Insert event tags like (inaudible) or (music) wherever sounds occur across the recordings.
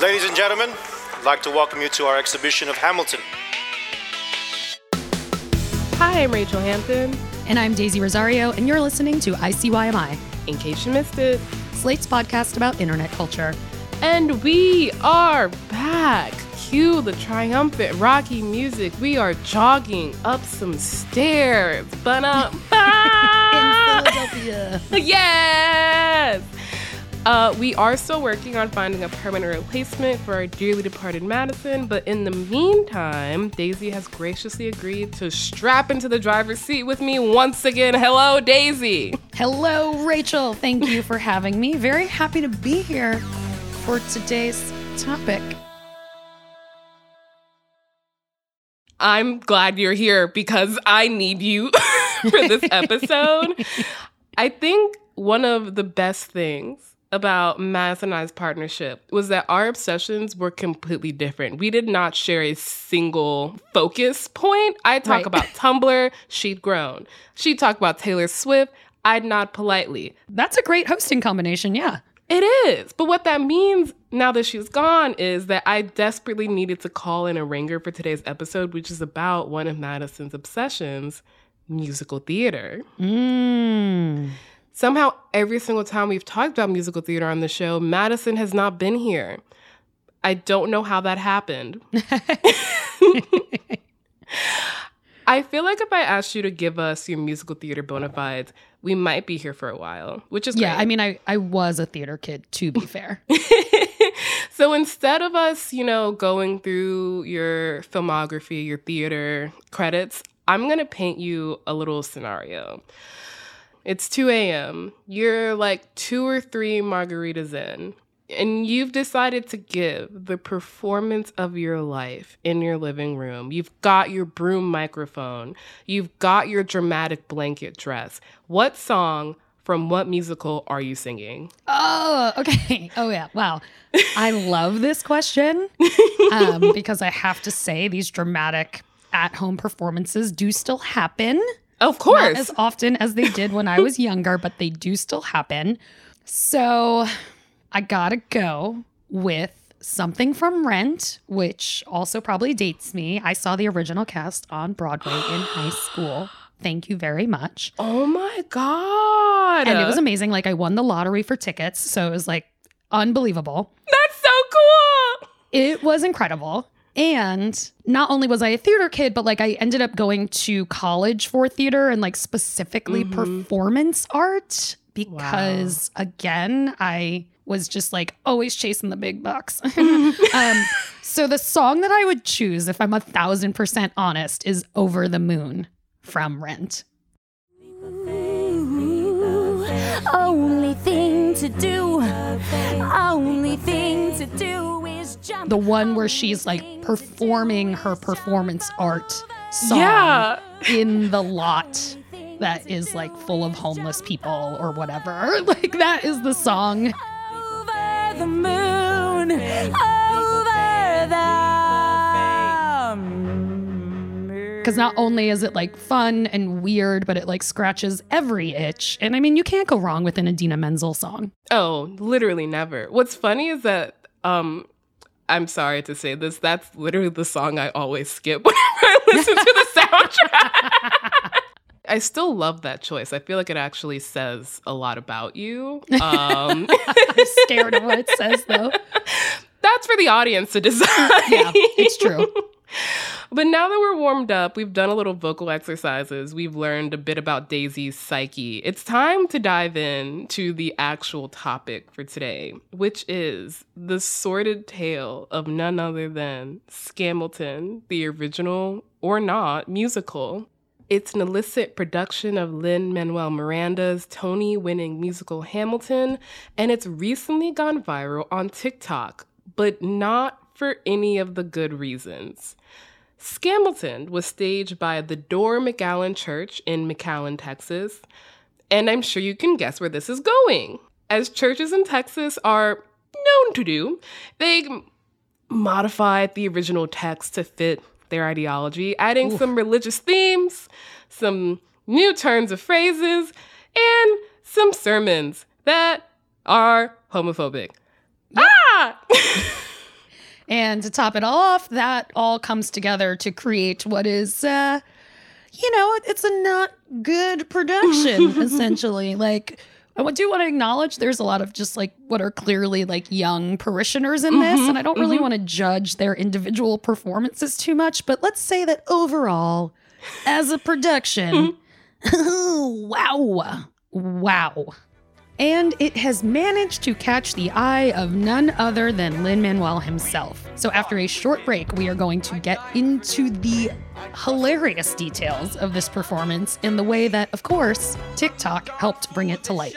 Ladies and gentlemen, I'd like to welcome you to our exhibition of Hamilton. Hi, I'm Rachel Hampton. And I'm Daisy Rosario, and you're listening to ICYMI, In case you missed it. Slate's podcast about internet culture. And we are back. Cue the triumphant Rocky music. We are jogging up some stairs. But uh, (laughs) In Philadelphia. (laughs) yes. Uh, we are still working on finding a permanent replacement for our dearly departed Madison, but in the meantime, Daisy has graciously agreed to strap into the driver's seat with me once again. Hello, Daisy. Hello, Rachel. Thank you for having me. Very happy to be here for today's topic. I'm glad you're here because I need you (laughs) for this (laughs) episode. I think one of the best things about Madison and I's partnership was that our obsessions were completely different. We did not share a single focus point. I talk Right. about (laughs) Tumblr, she'd grown. She'd talk about Taylor Swift, I'd nod politely. That's a great hosting combination, yeah. It is. But what that means now that she's gone is that I desperately needed to call in a ringer for today's episode, which is about one of Madison's obsessions musical theater. Mm. Somehow, every single time we've talked about musical theater on the show, Madison has not been here. I don't know how that happened. (laughs) I feel like if I asked you to give us your musical theater bona fides, we might be here for a while, which is Yeah, great. I mean, I, I was a theater kid, to be (laughs) fair. (laughs) so instead of us, you know, going through your filmography, your theater credits, I'm going to paint you a little scenario. It's 2 a.m. You're like two or three margaritas in, and you've decided to give the performance of your life in your living room. You've got your broom microphone, you've got your dramatic blanket dress. What song from what musical are you singing? Oh, (laughs) okay. Oh, yeah. Wow. I love this question (laughs) um, because I have to say these dramatic at home performances do still happen. Of Not course. as often as they did when I was (laughs) younger, but they do still happen. So I gotta go with something from Rent, which also probably dates me. I saw the original cast on Broadway in high (gasps) school. Thank you very much. Oh my god. And it was amazing. Like I won the lottery for tickets. So it was like unbelievable. That's so cool. It was incredible. And not only was I a theater kid, but like I ended up going to college for theater and like specifically performance art because again, I was just like always chasing the big bucks. (laughs) (laughs) um, so the song that I would choose, if I'm a thousand percent honest, is Over the Moon from Rent. Only thing to do, only thing to do is jump. The one where she's like performing her performance art song Yeah. in the lot that is like full of homeless people or whatever. (laughs) Like that is the song. over the moon, over the. Because not only is it like fun and weird, but it like scratches every itch. And I mean, you can't go wrong with an Idina Menzel song. Oh, literally never. What's funny is that um I'm sorry to say this, that's literally the song I always skip (laughs) whenever I listen to the soundtrack. (laughs) I still love that choice. I feel like it actually says a lot about you. Um, (laughs) I'm scared of what it says though. that's for the audience to decide. Yeah, it's true. (laughs) But now that we're warmed up, we've done a little vocal exercises, we've learned a bit about Daisy's psyche. It's time to dive in to the actual topic for today, which is the sordid tale of none other than Scamilton, the original or not musical. It's an illicit production of Lin Manuel Miranda's Tony winning musical Hamilton, and it's recently gone viral on TikTok, but not for any of the good reasons. Scamilton was staged by the Door McAllen Church in McAllen, Texas, and I'm sure you can guess where this is going. As churches in Texas are known to do, they modified the original text to fit their ideology, adding some religious themes, some new turns of phrases, and some sermons that are homophobic. Ah! (laughs) And to top it all off, that all comes together to create what is, uh, you know, it's a not good production, (laughs) essentially. Like, I do want to acknowledge there's a lot of just like what are clearly like young parishioners in this, and I don't really want to judge their individual performances too much, but let's say that overall, as a production, (laughs) wow, wow. And it has managed to catch the eye of none other than Lin Manuel himself. So, after a short break, we are going to get into the hilarious details of this performance in the way that, of course, TikTok helped bring it to light.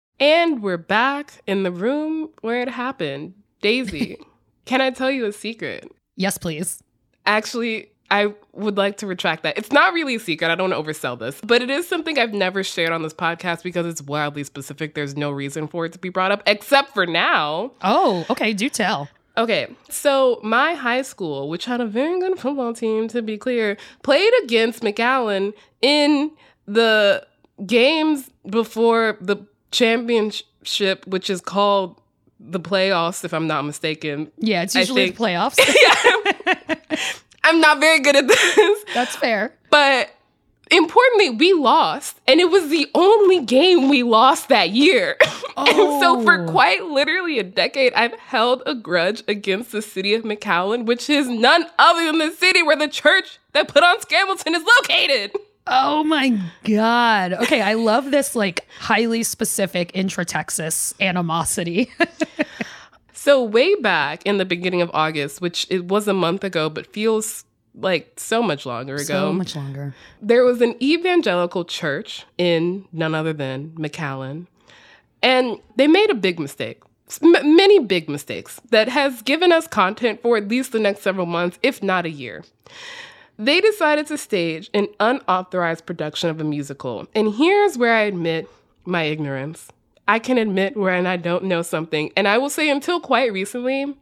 And we're back in the room where it happened. Daisy, (laughs) can I tell you a secret? Yes, please. Actually, I would like to retract that. It's not really a secret. I don't want to oversell this, but it is something I've never shared on this podcast because it's wildly specific. There's no reason for it to be brought up, except for now. Oh, okay. Do tell. Okay, so my high school, which had a very good football team, to be clear, played against McAllen in the games before the championship, which is called the playoffs, if I'm not mistaken. Yeah, it's usually the playoffs. (laughs) (laughs) I'm not very good at this. That's fair. But importantly, we lost. And it was the only game we lost that year. (laughs) and so oh. for Oh. quite literally a decade, I've held a grudge against the city of McAllen, which is none other than the city where the church that put on Scamilton is located. Oh my god. Okay, I love this like highly specific intra Texas animosity. (laughs) So way back in the beginning of August, which it was a month ago, but feels like so much longer ago. so much longer. there was an evangelical church in none other than McAllen, and they made a big mistake. M- many big mistakes that has given us content for at least the next several months, if not a year. They decided to stage an unauthorized production of a musical. And here's where I admit my ignorance. I can admit when I don't know something. And I will say, until quite recently,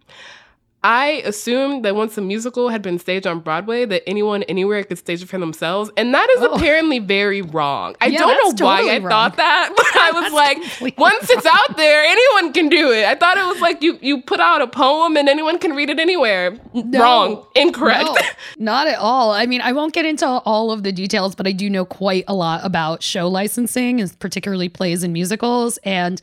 I assumed that once a musical had been staged on Broadway, that anyone anywhere could stage it for themselves. And that is Oh. apparently very wrong. I Yeah, don't know that's why I wrong. thought that, (laughs) but I (laughs) was like, once it's out there, anyone can do it. I thought it was like you you put out a poem and anyone can read it anywhere. Wrong. Incorrect. No, not at all. I mean, I won't get into all of the details, but I do know quite a lot about show licensing, and particularly plays and musicals. And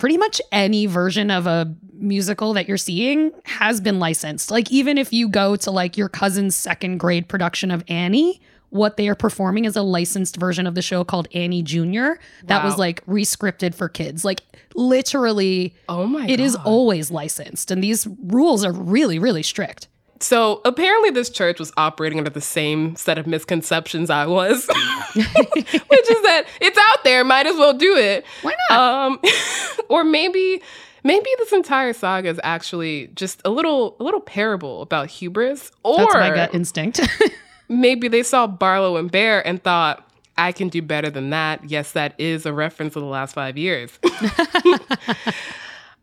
pretty much any version of a musical that you're seeing has been licensed. Like, even if you go to like your cousin's second grade production of Annie, what they are performing is a licensed version of the show called Annie Jr. that was Wow. like rescripted for kids. Like, literally, oh my it is God. always licensed. And these rules are really, really strict. So apparently, this church was operating under the same set of misconceptions I was, (laughs) which is that it's out there, might as well do it. Why not? Um, (laughs) or maybe, maybe this entire saga is actually just a little, a little parable about hubris. Or That's my gut instinct. (laughs) maybe they saw Barlow and Bear and thought, I can do better than that. Yes, that is a reference to the last five years.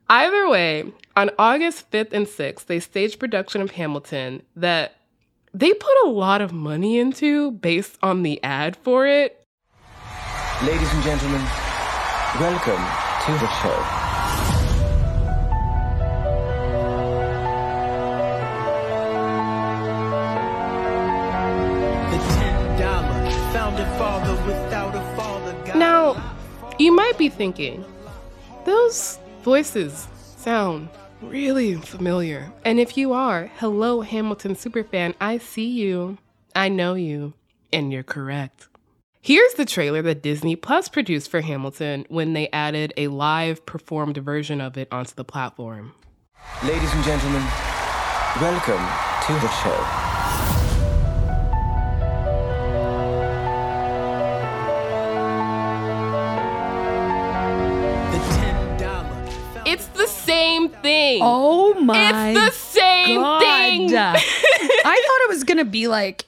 Either way, on August 5th and 6th, they staged production of Hamilton that they put a lot of money into based on the ad for it. Ladies and gentlemen, welcome to the show. The ten dollar founding father without a father. Now, you might be thinking, those voices sound really familiar. And if you are, hello, Hamilton superfan, I see you, I know you, and you're correct. Here's the trailer that Disney Plus produced for Hamilton when they added a live performed version of it onto the platform. Ladies and gentlemen, welcome to the show. Thing. oh my it's the same God. thing. (laughs) I thought it was going to be like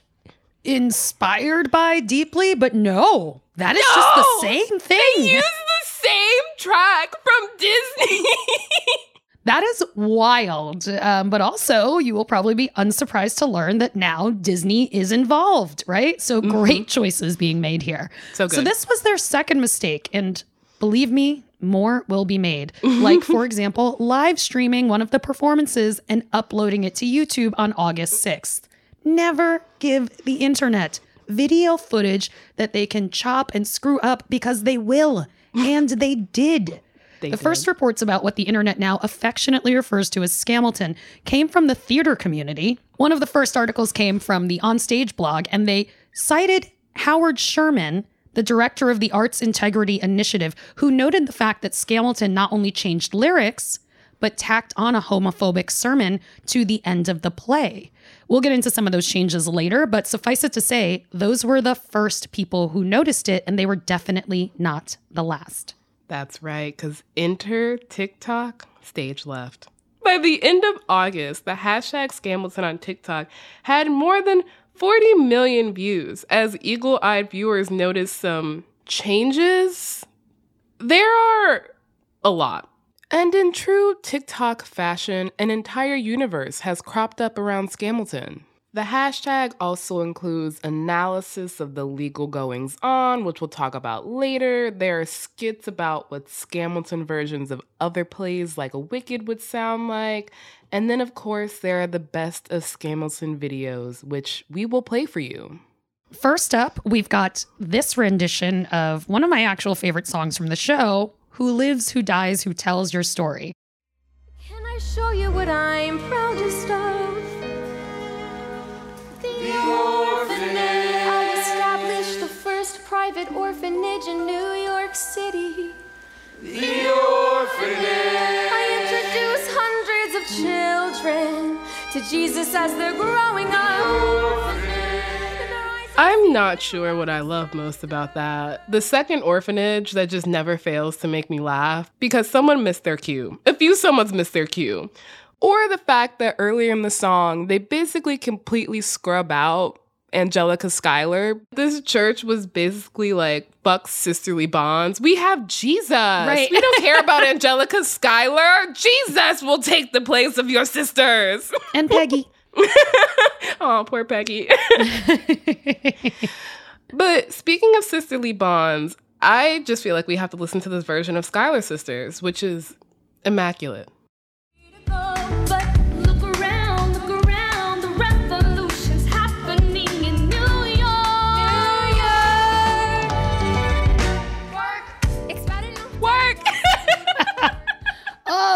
inspired by deeply, but no. That is just the same thing. They use the same track from Disney. (laughs) That is wild. Um, but also, you will probably be unsurprised to learn that now Disney is involved, right? So great choices being made here. Mm-hmm. So So this was their second mistake. And believe me, more will be made. (laughs) like, for example, live streaming one of the performances and uploading it to YouTube on August 6th. Never give the internet video footage that they can chop and screw up because they will. (laughs) And they did. They the did. first reports about what the internet now affectionately refers to as Scamilton came from the theater community. One of the first articles came from the Onstage blog, and they cited Howard Sherman, the director of the Arts Integrity Initiative, who noted the fact that Scamilton not only changed lyrics, but tacked on a homophobic sermon to the end of the play. We'll get into some of those changes later, but suffice it to say, those were the first people who noticed it, and they were definitely not the last. That's right, because enter TikTok, stage left. By the end of August, the hashtag Scamilton on TikTok had more than 40 million views as eagle eyed viewers noticed some changes. There are a lot. And in true TikTok fashion, an entire universe has cropped up around Scamilton. The hashtag also includes analysis of the legal goings on, which we'll talk about later. There are skits about what Scamilton versions of other plays like Wicked would sound like. And then, of course, there are the best of Scamilton videos, which we will play for you. First up, we've got this rendition of one of my actual favorite songs from the show Who Lives, Who Dies, Who Tells Your Story. Can I show you what I'm proudest of? The, orphanage. I established the first private orphanage in New York City. The orphanage. Of children to Jesus as they're growing up. I'm not sure what I love most about that. The second orphanage that just never fails to make me laugh because someone missed their cue. A few someone's missed their cue. Or the fact that earlier in the song, they basically completely scrub out Angelica Schuyler. This church was basically like, fuck sisterly bonds. We have Jesus. Right. We don't care about (laughs) Angelica Schuyler. Jesus will take the place of your sisters. And Peggy. (laughs) Oh, poor Peggy. (laughs) but speaking of sisterly bonds, I just feel like we have to listen to this version of Schuyler Sisters, which is immaculate.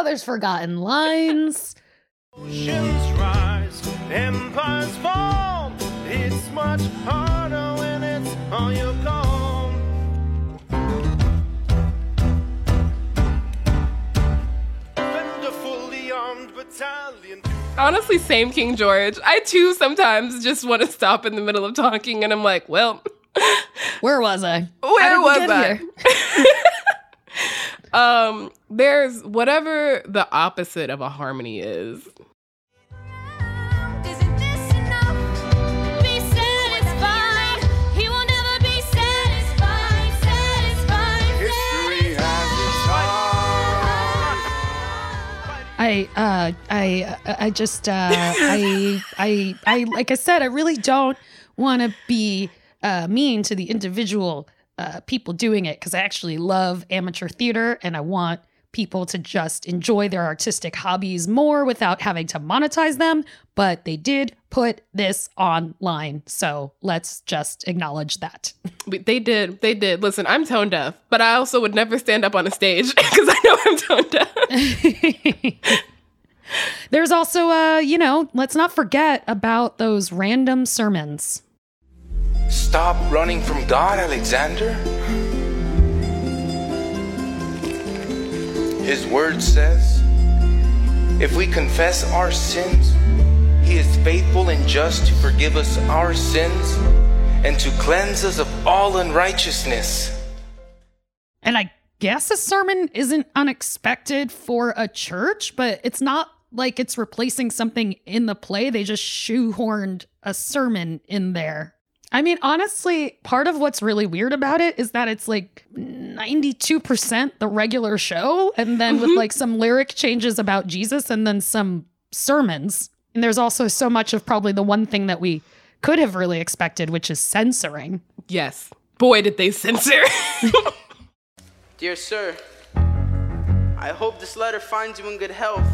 There's forgotten lines. (laughs) Oceans rise, empires fall. It's much harder when it's on your gone. Defender armed armed battalion. Honestly, same King George. I too sometimes just want to stop in the middle of talking and I'm like, well, (laughs) Where was I? How where did we was get I? (laughs) here? Um, there's whatever the opposite of a harmony is. Isn't this enough? Be satisfied. He will never be satisfied. Satisfied. History has its I uh I I just uh I I I like I said I really don't want to be uh mean to the individual uh people doing it cuz I actually love amateur theater and I want people to just enjoy their artistic hobbies more without having to monetize them but they did put this online so let's just acknowledge that (laughs) They did, they did. Listen, I'm tone deaf, but I also would never stand up on a stage (laughs) because I know I'm tone deaf. (laughs) There's also uh you know let's not forget about those random sermons Stop running from God, Alexander. His word says, if we confess our sins, he is faithful and just to forgive us our sins and to cleanse us of all unrighteousness. And I guess a sermon isn't unexpected for a church, but it's not like it's replacing something in the play. They just shoehorned a sermon in there. I mean, honestly, part of what's really weird about it is that it's like 92% the regular show, and then with mm-hmm. like some lyric changes about Jesus and then some sermons. And there's also so much of probably the one thing that we could have really expected, which is censoring. yes. Boy, did they censor. (laughs) Dear sir, I hope this letter finds you in good health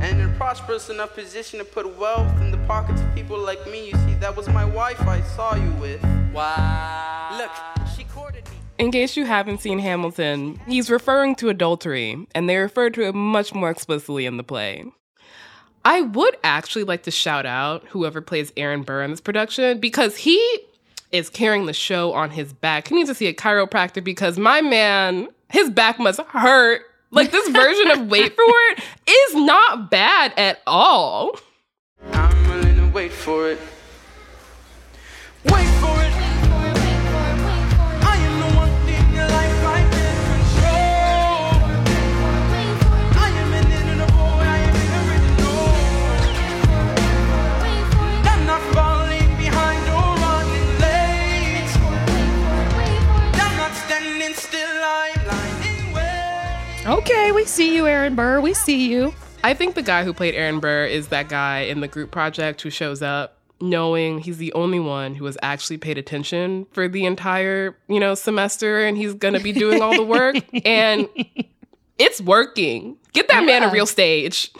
and in a prosperous enough position to put wealth in the pockets of people like me. You see, that was my wife I saw you with. Wow. Look, she courted me. In case you haven't seen Hamilton, he's referring to adultery, and they refer to it much more explicitly in the play. I would actually like to shout out whoever plays Aaron Burr in this production because he is carrying the show on his back. He needs to see a chiropractor because my man, his back must hurt. Like this version of (laughs) Wait for It is not bad at all. I'm willing to wait for it. Wait for it. I am the one thing your life I can control. I am an inner boy, I am an original. I'm not falling behind or running late. I'm not standing still, I'm blinding way. Okay, we see you, Aaron Burr. We see you. I think the guy who played Aaron Burr is that guy in the group project who shows up knowing he's the only one who has actually paid attention for the entire, you know, semester and he's going to be doing all the work (laughs) and it's working. Get that man a real stage.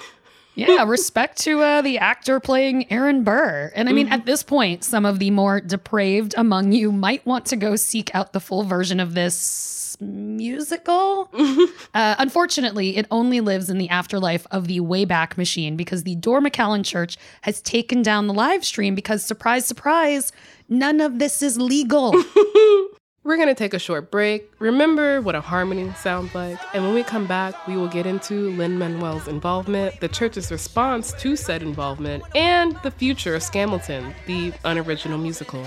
Yeah, respect to uh, the actor playing Aaron Burr. And I mean, at this point, some of the more depraved among you might want to go seek out the full version of this musical. (laughs) uh, unfortunately, it only lives in the afterlife of the Wayback Machine because the Door McAllen Church has taken down the live stream because, surprise, surprise, none of this is legal. (laughs) We're going to take a short break. Remember what a harmony sounds like. And when we come back, we will get into Lin Manuel's involvement, the church's response to said involvement, and the future of Scamilton, the unoriginal musical.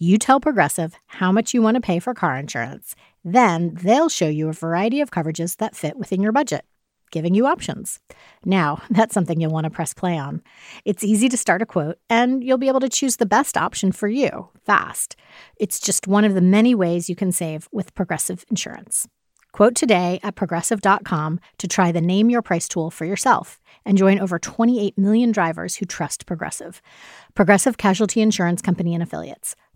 You tell Progressive how much you want to pay for car insurance. Then they'll show you a variety of coverages that fit within your budget, giving you options. Now, (laughs) that's something you'll want to press play on. It's easy to start a quote, and you'll be able to choose the best option for you fast. It's just one of the many ways you can save with Progressive Insurance. Quote today at progressive.com to try the Name Your Price tool for yourself and join over 28 million drivers who trust Progressive. Progressive Casualty Insurance Company and Affiliates.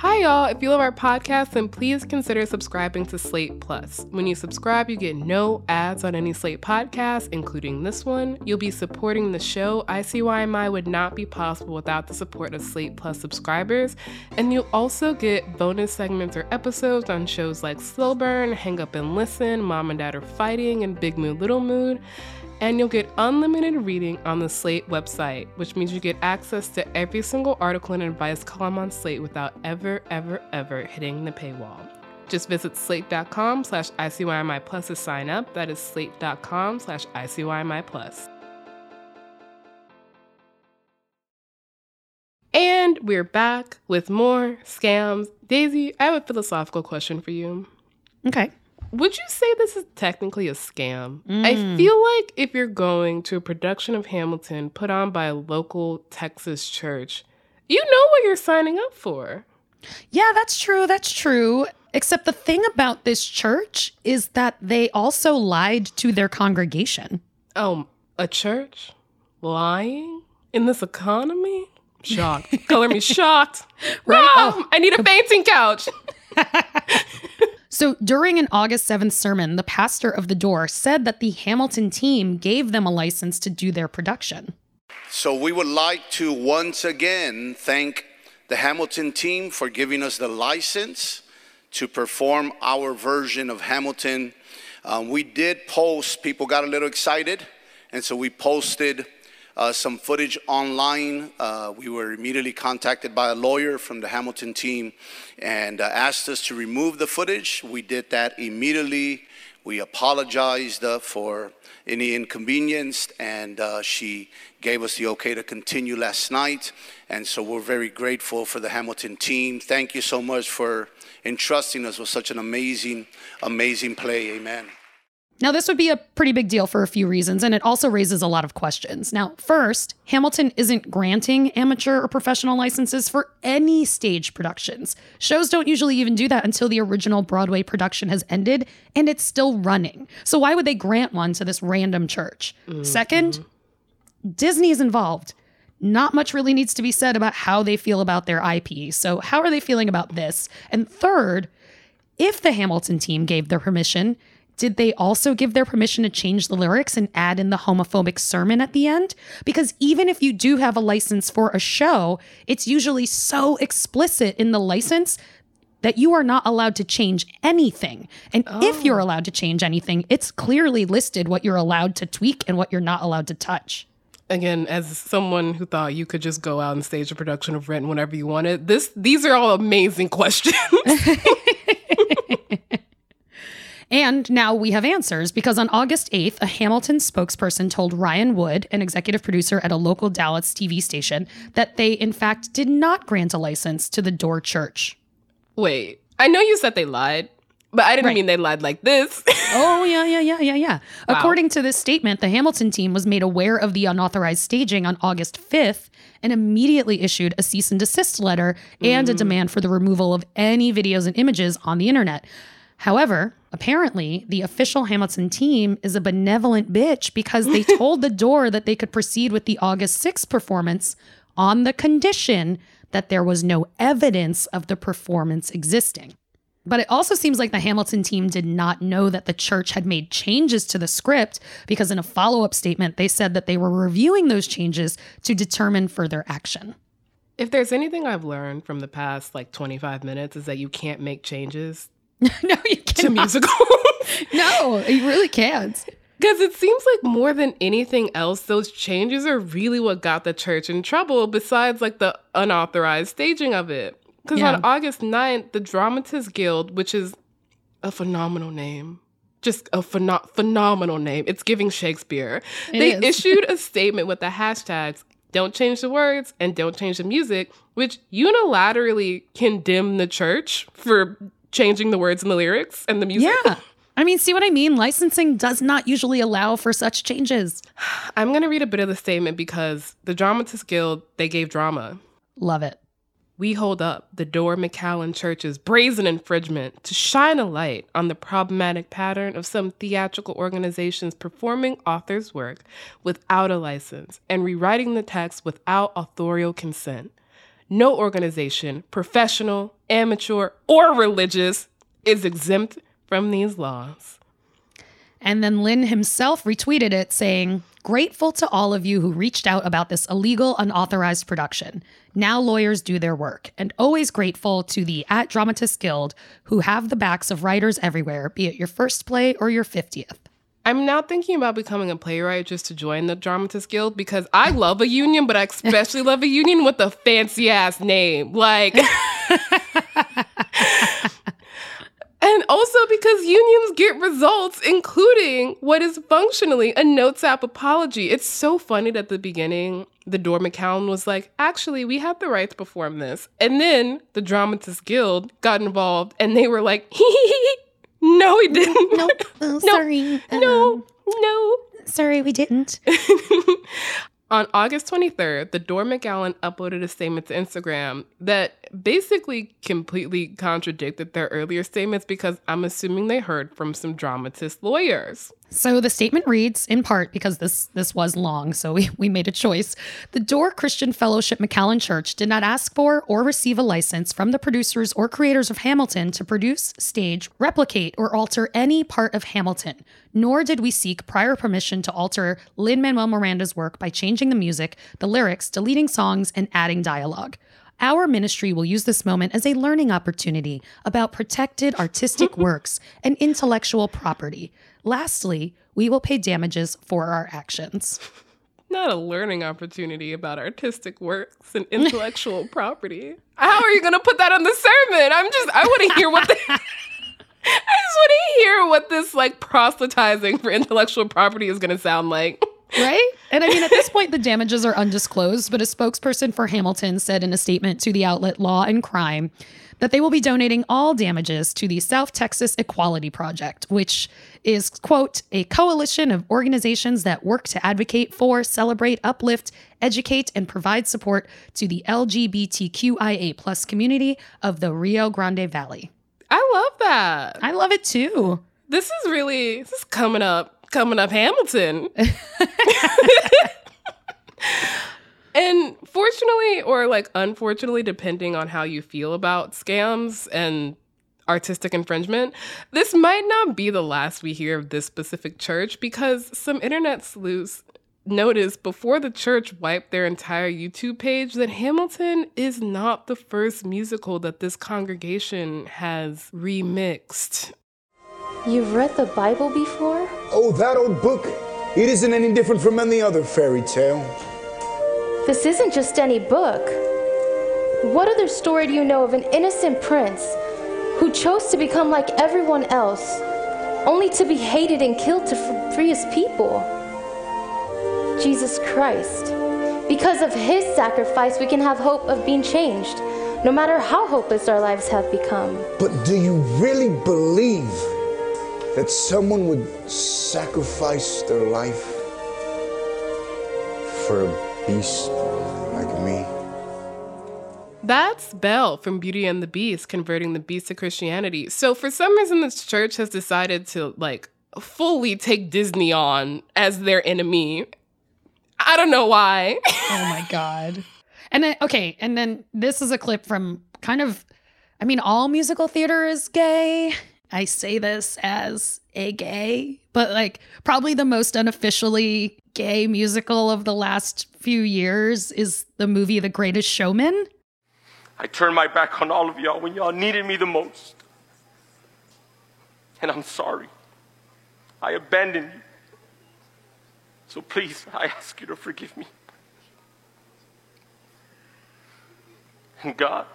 Hi, y'all. If you love our podcast, then please consider subscribing to Slate Plus. When you subscribe, you get no ads on any Slate podcast, including this one. You'll be supporting the show. ICYMI would not be possible without the support of Slate Plus subscribers. And you'll also get bonus segments or episodes on shows like Slow Burn, Hang Up and Listen, Mom and Dad Are Fighting, and Big Mood, Little Mood and you'll get unlimited reading on the Slate website, which means you get access to every single article and advice column on Slate without ever, ever, ever hitting the paywall. Just visit slate.com slash ICYMI plus to sign up. That is slate.com slash ICYMI plus. And we're back with more scams. Daisy, I have a philosophical question for you. Okay. Would you say this is technically a scam? Mm. I feel like if you're going to a production of Hamilton put on by a local Texas church, you know what you're signing up for. Yeah, that's true. That's true. Except the thing about this church is that they also lied to their congregation. Oh, a church? Lying? In this economy? Shocked. (laughs) Color me shocked. Right? Mom, I need a fainting couch. (laughs) So during an August 7th sermon, the pastor of the door said that the Hamilton team gave them a license to do their production. So we would like to once again thank the Hamilton team for giving us the license to perform our version of Hamilton. Um, we did post, people got a little excited, and so we posted uh, some footage online. Uh, we were immediately contacted by a lawyer from the Hamilton team and uh, asked us to remove the footage. We did that immediately. We apologized uh, for any inconvenience, and uh, she gave us the okay to continue last night. And so we're very grateful for the Hamilton team. Thank you so much for entrusting us with such an amazing, amazing play. Amen. Now, this would be a pretty big deal for a few reasons, and it also raises a lot of questions. Now, first, Hamilton isn't granting amateur or professional licenses for any stage productions. Shows don't usually even do that until the original Broadway production has ended and it's still running. So, why would they grant one to this random church? Mm-hmm. Second, Disney is involved. Not much really needs to be said about how they feel about their IP. So, how are they feeling about this? And third, if the Hamilton team gave their permission, did they also give their permission to change the lyrics and add in the homophobic sermon at the end? Because even if you do have a license for a show, it's usually so explicit in the license that you are not allowed to change anything. And if oh. you're allowed to change anything, it's clearly listed what you're allowed to tweak and what you're not allowed to touch. Again, as someone who thought you could just go out and stage a production of Rent whenever you wanted, this these are all amazing (laughs) questions. (laughs) And now we have answers because on August 8th, a Hamilton spokesperson told Ryan Wood, an executive producer at a local Dallas TV station, that they, in fact, did not grant a license to the Door Church. Wait, I know you said they lied, but I didn't Right. mean they lied like this. (laughs) Oh, yeah, yeah, yeah, yeah, yeah. Wow. According to this statement, the Hamilton team was made aware of the unauthorized staging on August 5th and immediately issued a cease and desist letter and a mm. demand for the removal of any videos and images on the internet. However, apparently, the official Hamilton team is a benevolent bitch because they (laughs) told the door that they could proceed with the August 6th performance on the condition that there was no evidence of the performance existing. But it also seems like the Hamilton team did not know that the church had made changes to the script because in a follow up statement, they said that they were reviewing those changes to determine further action. if there's anything I've learned from the past like 25 minutes is that you can't make changes. (laughs) no, you can't. To musicals. (laughs) no, you really can't. Because it seems like more than anything else, those changes are really what got the church in trouble, besides like the unauthorized staging of it. Because Yeah. on August 9th, the Dramatists Guild, which is a phenomenal name, just a pheno- phenomenal name, it's giving Shakespeare, It they is. (laughs) issued a statement with the hashtags don't change the words and don't change the music, which unilaterally condemn the church for changing the words and the lyrics and the music. Yeah. I mean, see what I mean? Licensing does not usually allow for such changes. (sighs) I'm going to read a bit of the statement because the Dramatists Guild, they gave drama. Love it. We hold up the Door McAllen Church's brazen infringement to shine a light on the problematic pattern of some theatrical organizations performing authors' work without a license and rewriting the text without authorial consent. No organization, professional, amateur, or religious, is exempt from these laws. And then Lin himself retweeted it saying, Grateful to all of you who reached out about this illegal, unauthorized production. Now lawyers do their work. And always grateful to the at Dramatists Guild who have the backs of writers everywhere, be it your first play or your 50th. I'm now thinking about becoming a playwright just to join the Dramatists Guild because I love a union, but I especially love a union with a fancy ass name. Like, (laughs) and also because unions get results, including what is functionally a notes app apology. It's so funny that at the beginning, the Door McCown was like, actually, we have the right to perform this. And then the Dramatists Guild got involved and they were like, (laughs) no, we didn't. (laughs) Oh, no, Oh, sorry. No, um, no. Sorry, we didn't. (laughs) On August 23rd, the Door McAllen uploaded a statement to Instagram that basically completely contradicted their earlier statements because I'm assuming they heard from some dramatist lawyers. So the statement reads, in part because this this was long, so we, we made a choice. The Door Christian Fellowship McAllen Church did not ask for or receive a license from the producers or creators of Hamilton to produce, stage, replicate, or alter any part of Hamilton. Nor did we seek prior permission to alter Lin Manuel Miranda's work by changing the music, the lyrics, deleting songs, and adding dialogue. Our ministry will use this moment as a learning opportunity about protected artistic (laughs) works and intellectual property. Lastly, we will pay damages for our actions. (laughs) Not a learning opportunity about artistic works and intellectual (laughs) property. How are you going to put that on the sermon? I'm just, I want to hear what the. (laughs) I just want to hear what this like proselytizing for intellectual property is going to sound like. Right? And I mean, at this point, the damages are undisclosed, but a spokesperson for Hamilton said in a statement to the outlet Law and Crime that they will be donating all damages to the South Texas Equality Project, which is, quote, a coalition of organizations that work to advocate for, celebrate, uplift, educate, and provide support to the LGBTQIA plus community of the Rio Grande Valley. I love that. I love it too. This is really, this is coming up, coming up Hamilton. (laughs) (laughs) And fortunately, or like unfortunately, depending on how you feel about scams and artistic infringement, this might not be the last we hear of this specific church because some internet sleuths noticed before the church wiped their entire YouTube page that Hamilton is not the first musical that this congregation has remixed. You've read the Bible before? Oh, that old book. It isn't any different from any other fairy tale. This isn't just any book. What other story do you know of an innocent prince who chose to become like everyone else, only to be hated and killed to free his people? Jesus Christ. Because of his sacrifice, we can have hope of being changed, no matter how hopeless our lives have become. But do you really believe that someone would sacrifice their life for a beast like me? That's Belle from Beauty and the Beast converting the beast to Christianity. So for some reason this church has decided to like fully take Disney on as their enemy. I don't know why. (laughs) oh my god. And then okay, and then this is a clip from kind of I mean all musical theater is gay. I say this as a gay, but like probably the most unofficially gay musical of the last few years is the movie The Greatest Showman. I turned my back on all of y'all when y'all needed me the most. And I'm sorry. I abandoned you. So please, I ask you to forgive me. And God,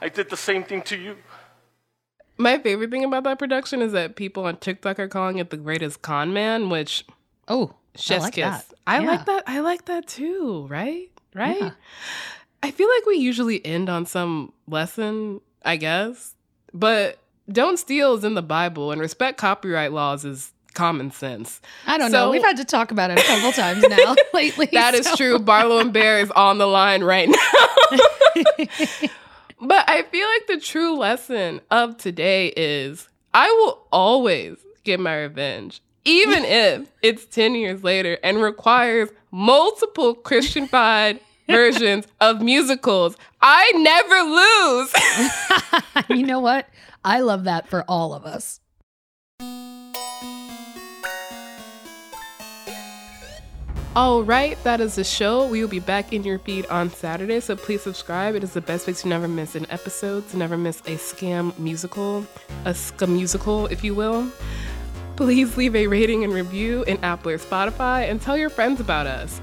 I did the same thing to you. My favorite thing about that production is that people on TikTok are calling it the greatest con man, which oh, chef's like kiss. that. I Yeah. like that. I like that too. Right? Right? Yeah. I feel like we usually end on some lesson, I guess. But don't steal is in the Bible, and respect copyright laws is common sense. I don't know. We've had to talk about it a couple (laughs) times now (laughs) lately. That is so- true. Barlow and Bear is on the line right now. (laughs) but I feel like the true lesson of today is I will always get my revenge, even (laughs) if it's 10 years later and requires multiple Christianified (laughs) versions of musicals. I never lose. (laughs) you know what? I love that for all of us. All right, that is the show. We will be back in your feed on Saturday, so please subscribe. It is the best way to never miss an episode, to never miss a scam musical, a scam musical, if you will. Please leave a rating and review in Apple or Spotify and tell your friends about us.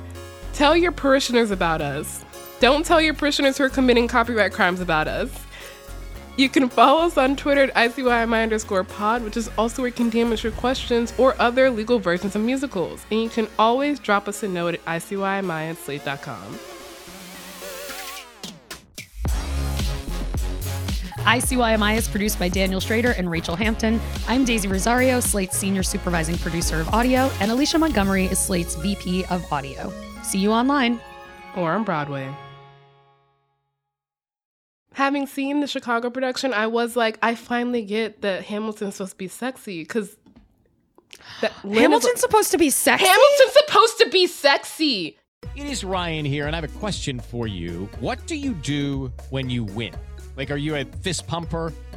Tell your parishioners about us. Don't tell your parishioners who are committing copyright crimes about us. You can follow us on Twitter at ICYMI underscore pod, which is also where you can DM us your questions or other legal versions of musicals. And you can always drop us a note at ICYMI at slate.com. ICYMI is produced by Daniel Schroeder and Rachel Hampton. I'm Daisy Rosario, Slate's senior supervising producer of audio, and Alicia Montgomery is Slate's VP of audio. See you online. Or on Broadway. Having seen the Chicago production, I was like, I finally get that Hamilton's supposed to be sexy because Hamilton's supposed to be sexy. Hamilton's supposed to be sexy. It is Ryan here, and I have a question for you. What do you do when you win? Like, are you a fist pumper?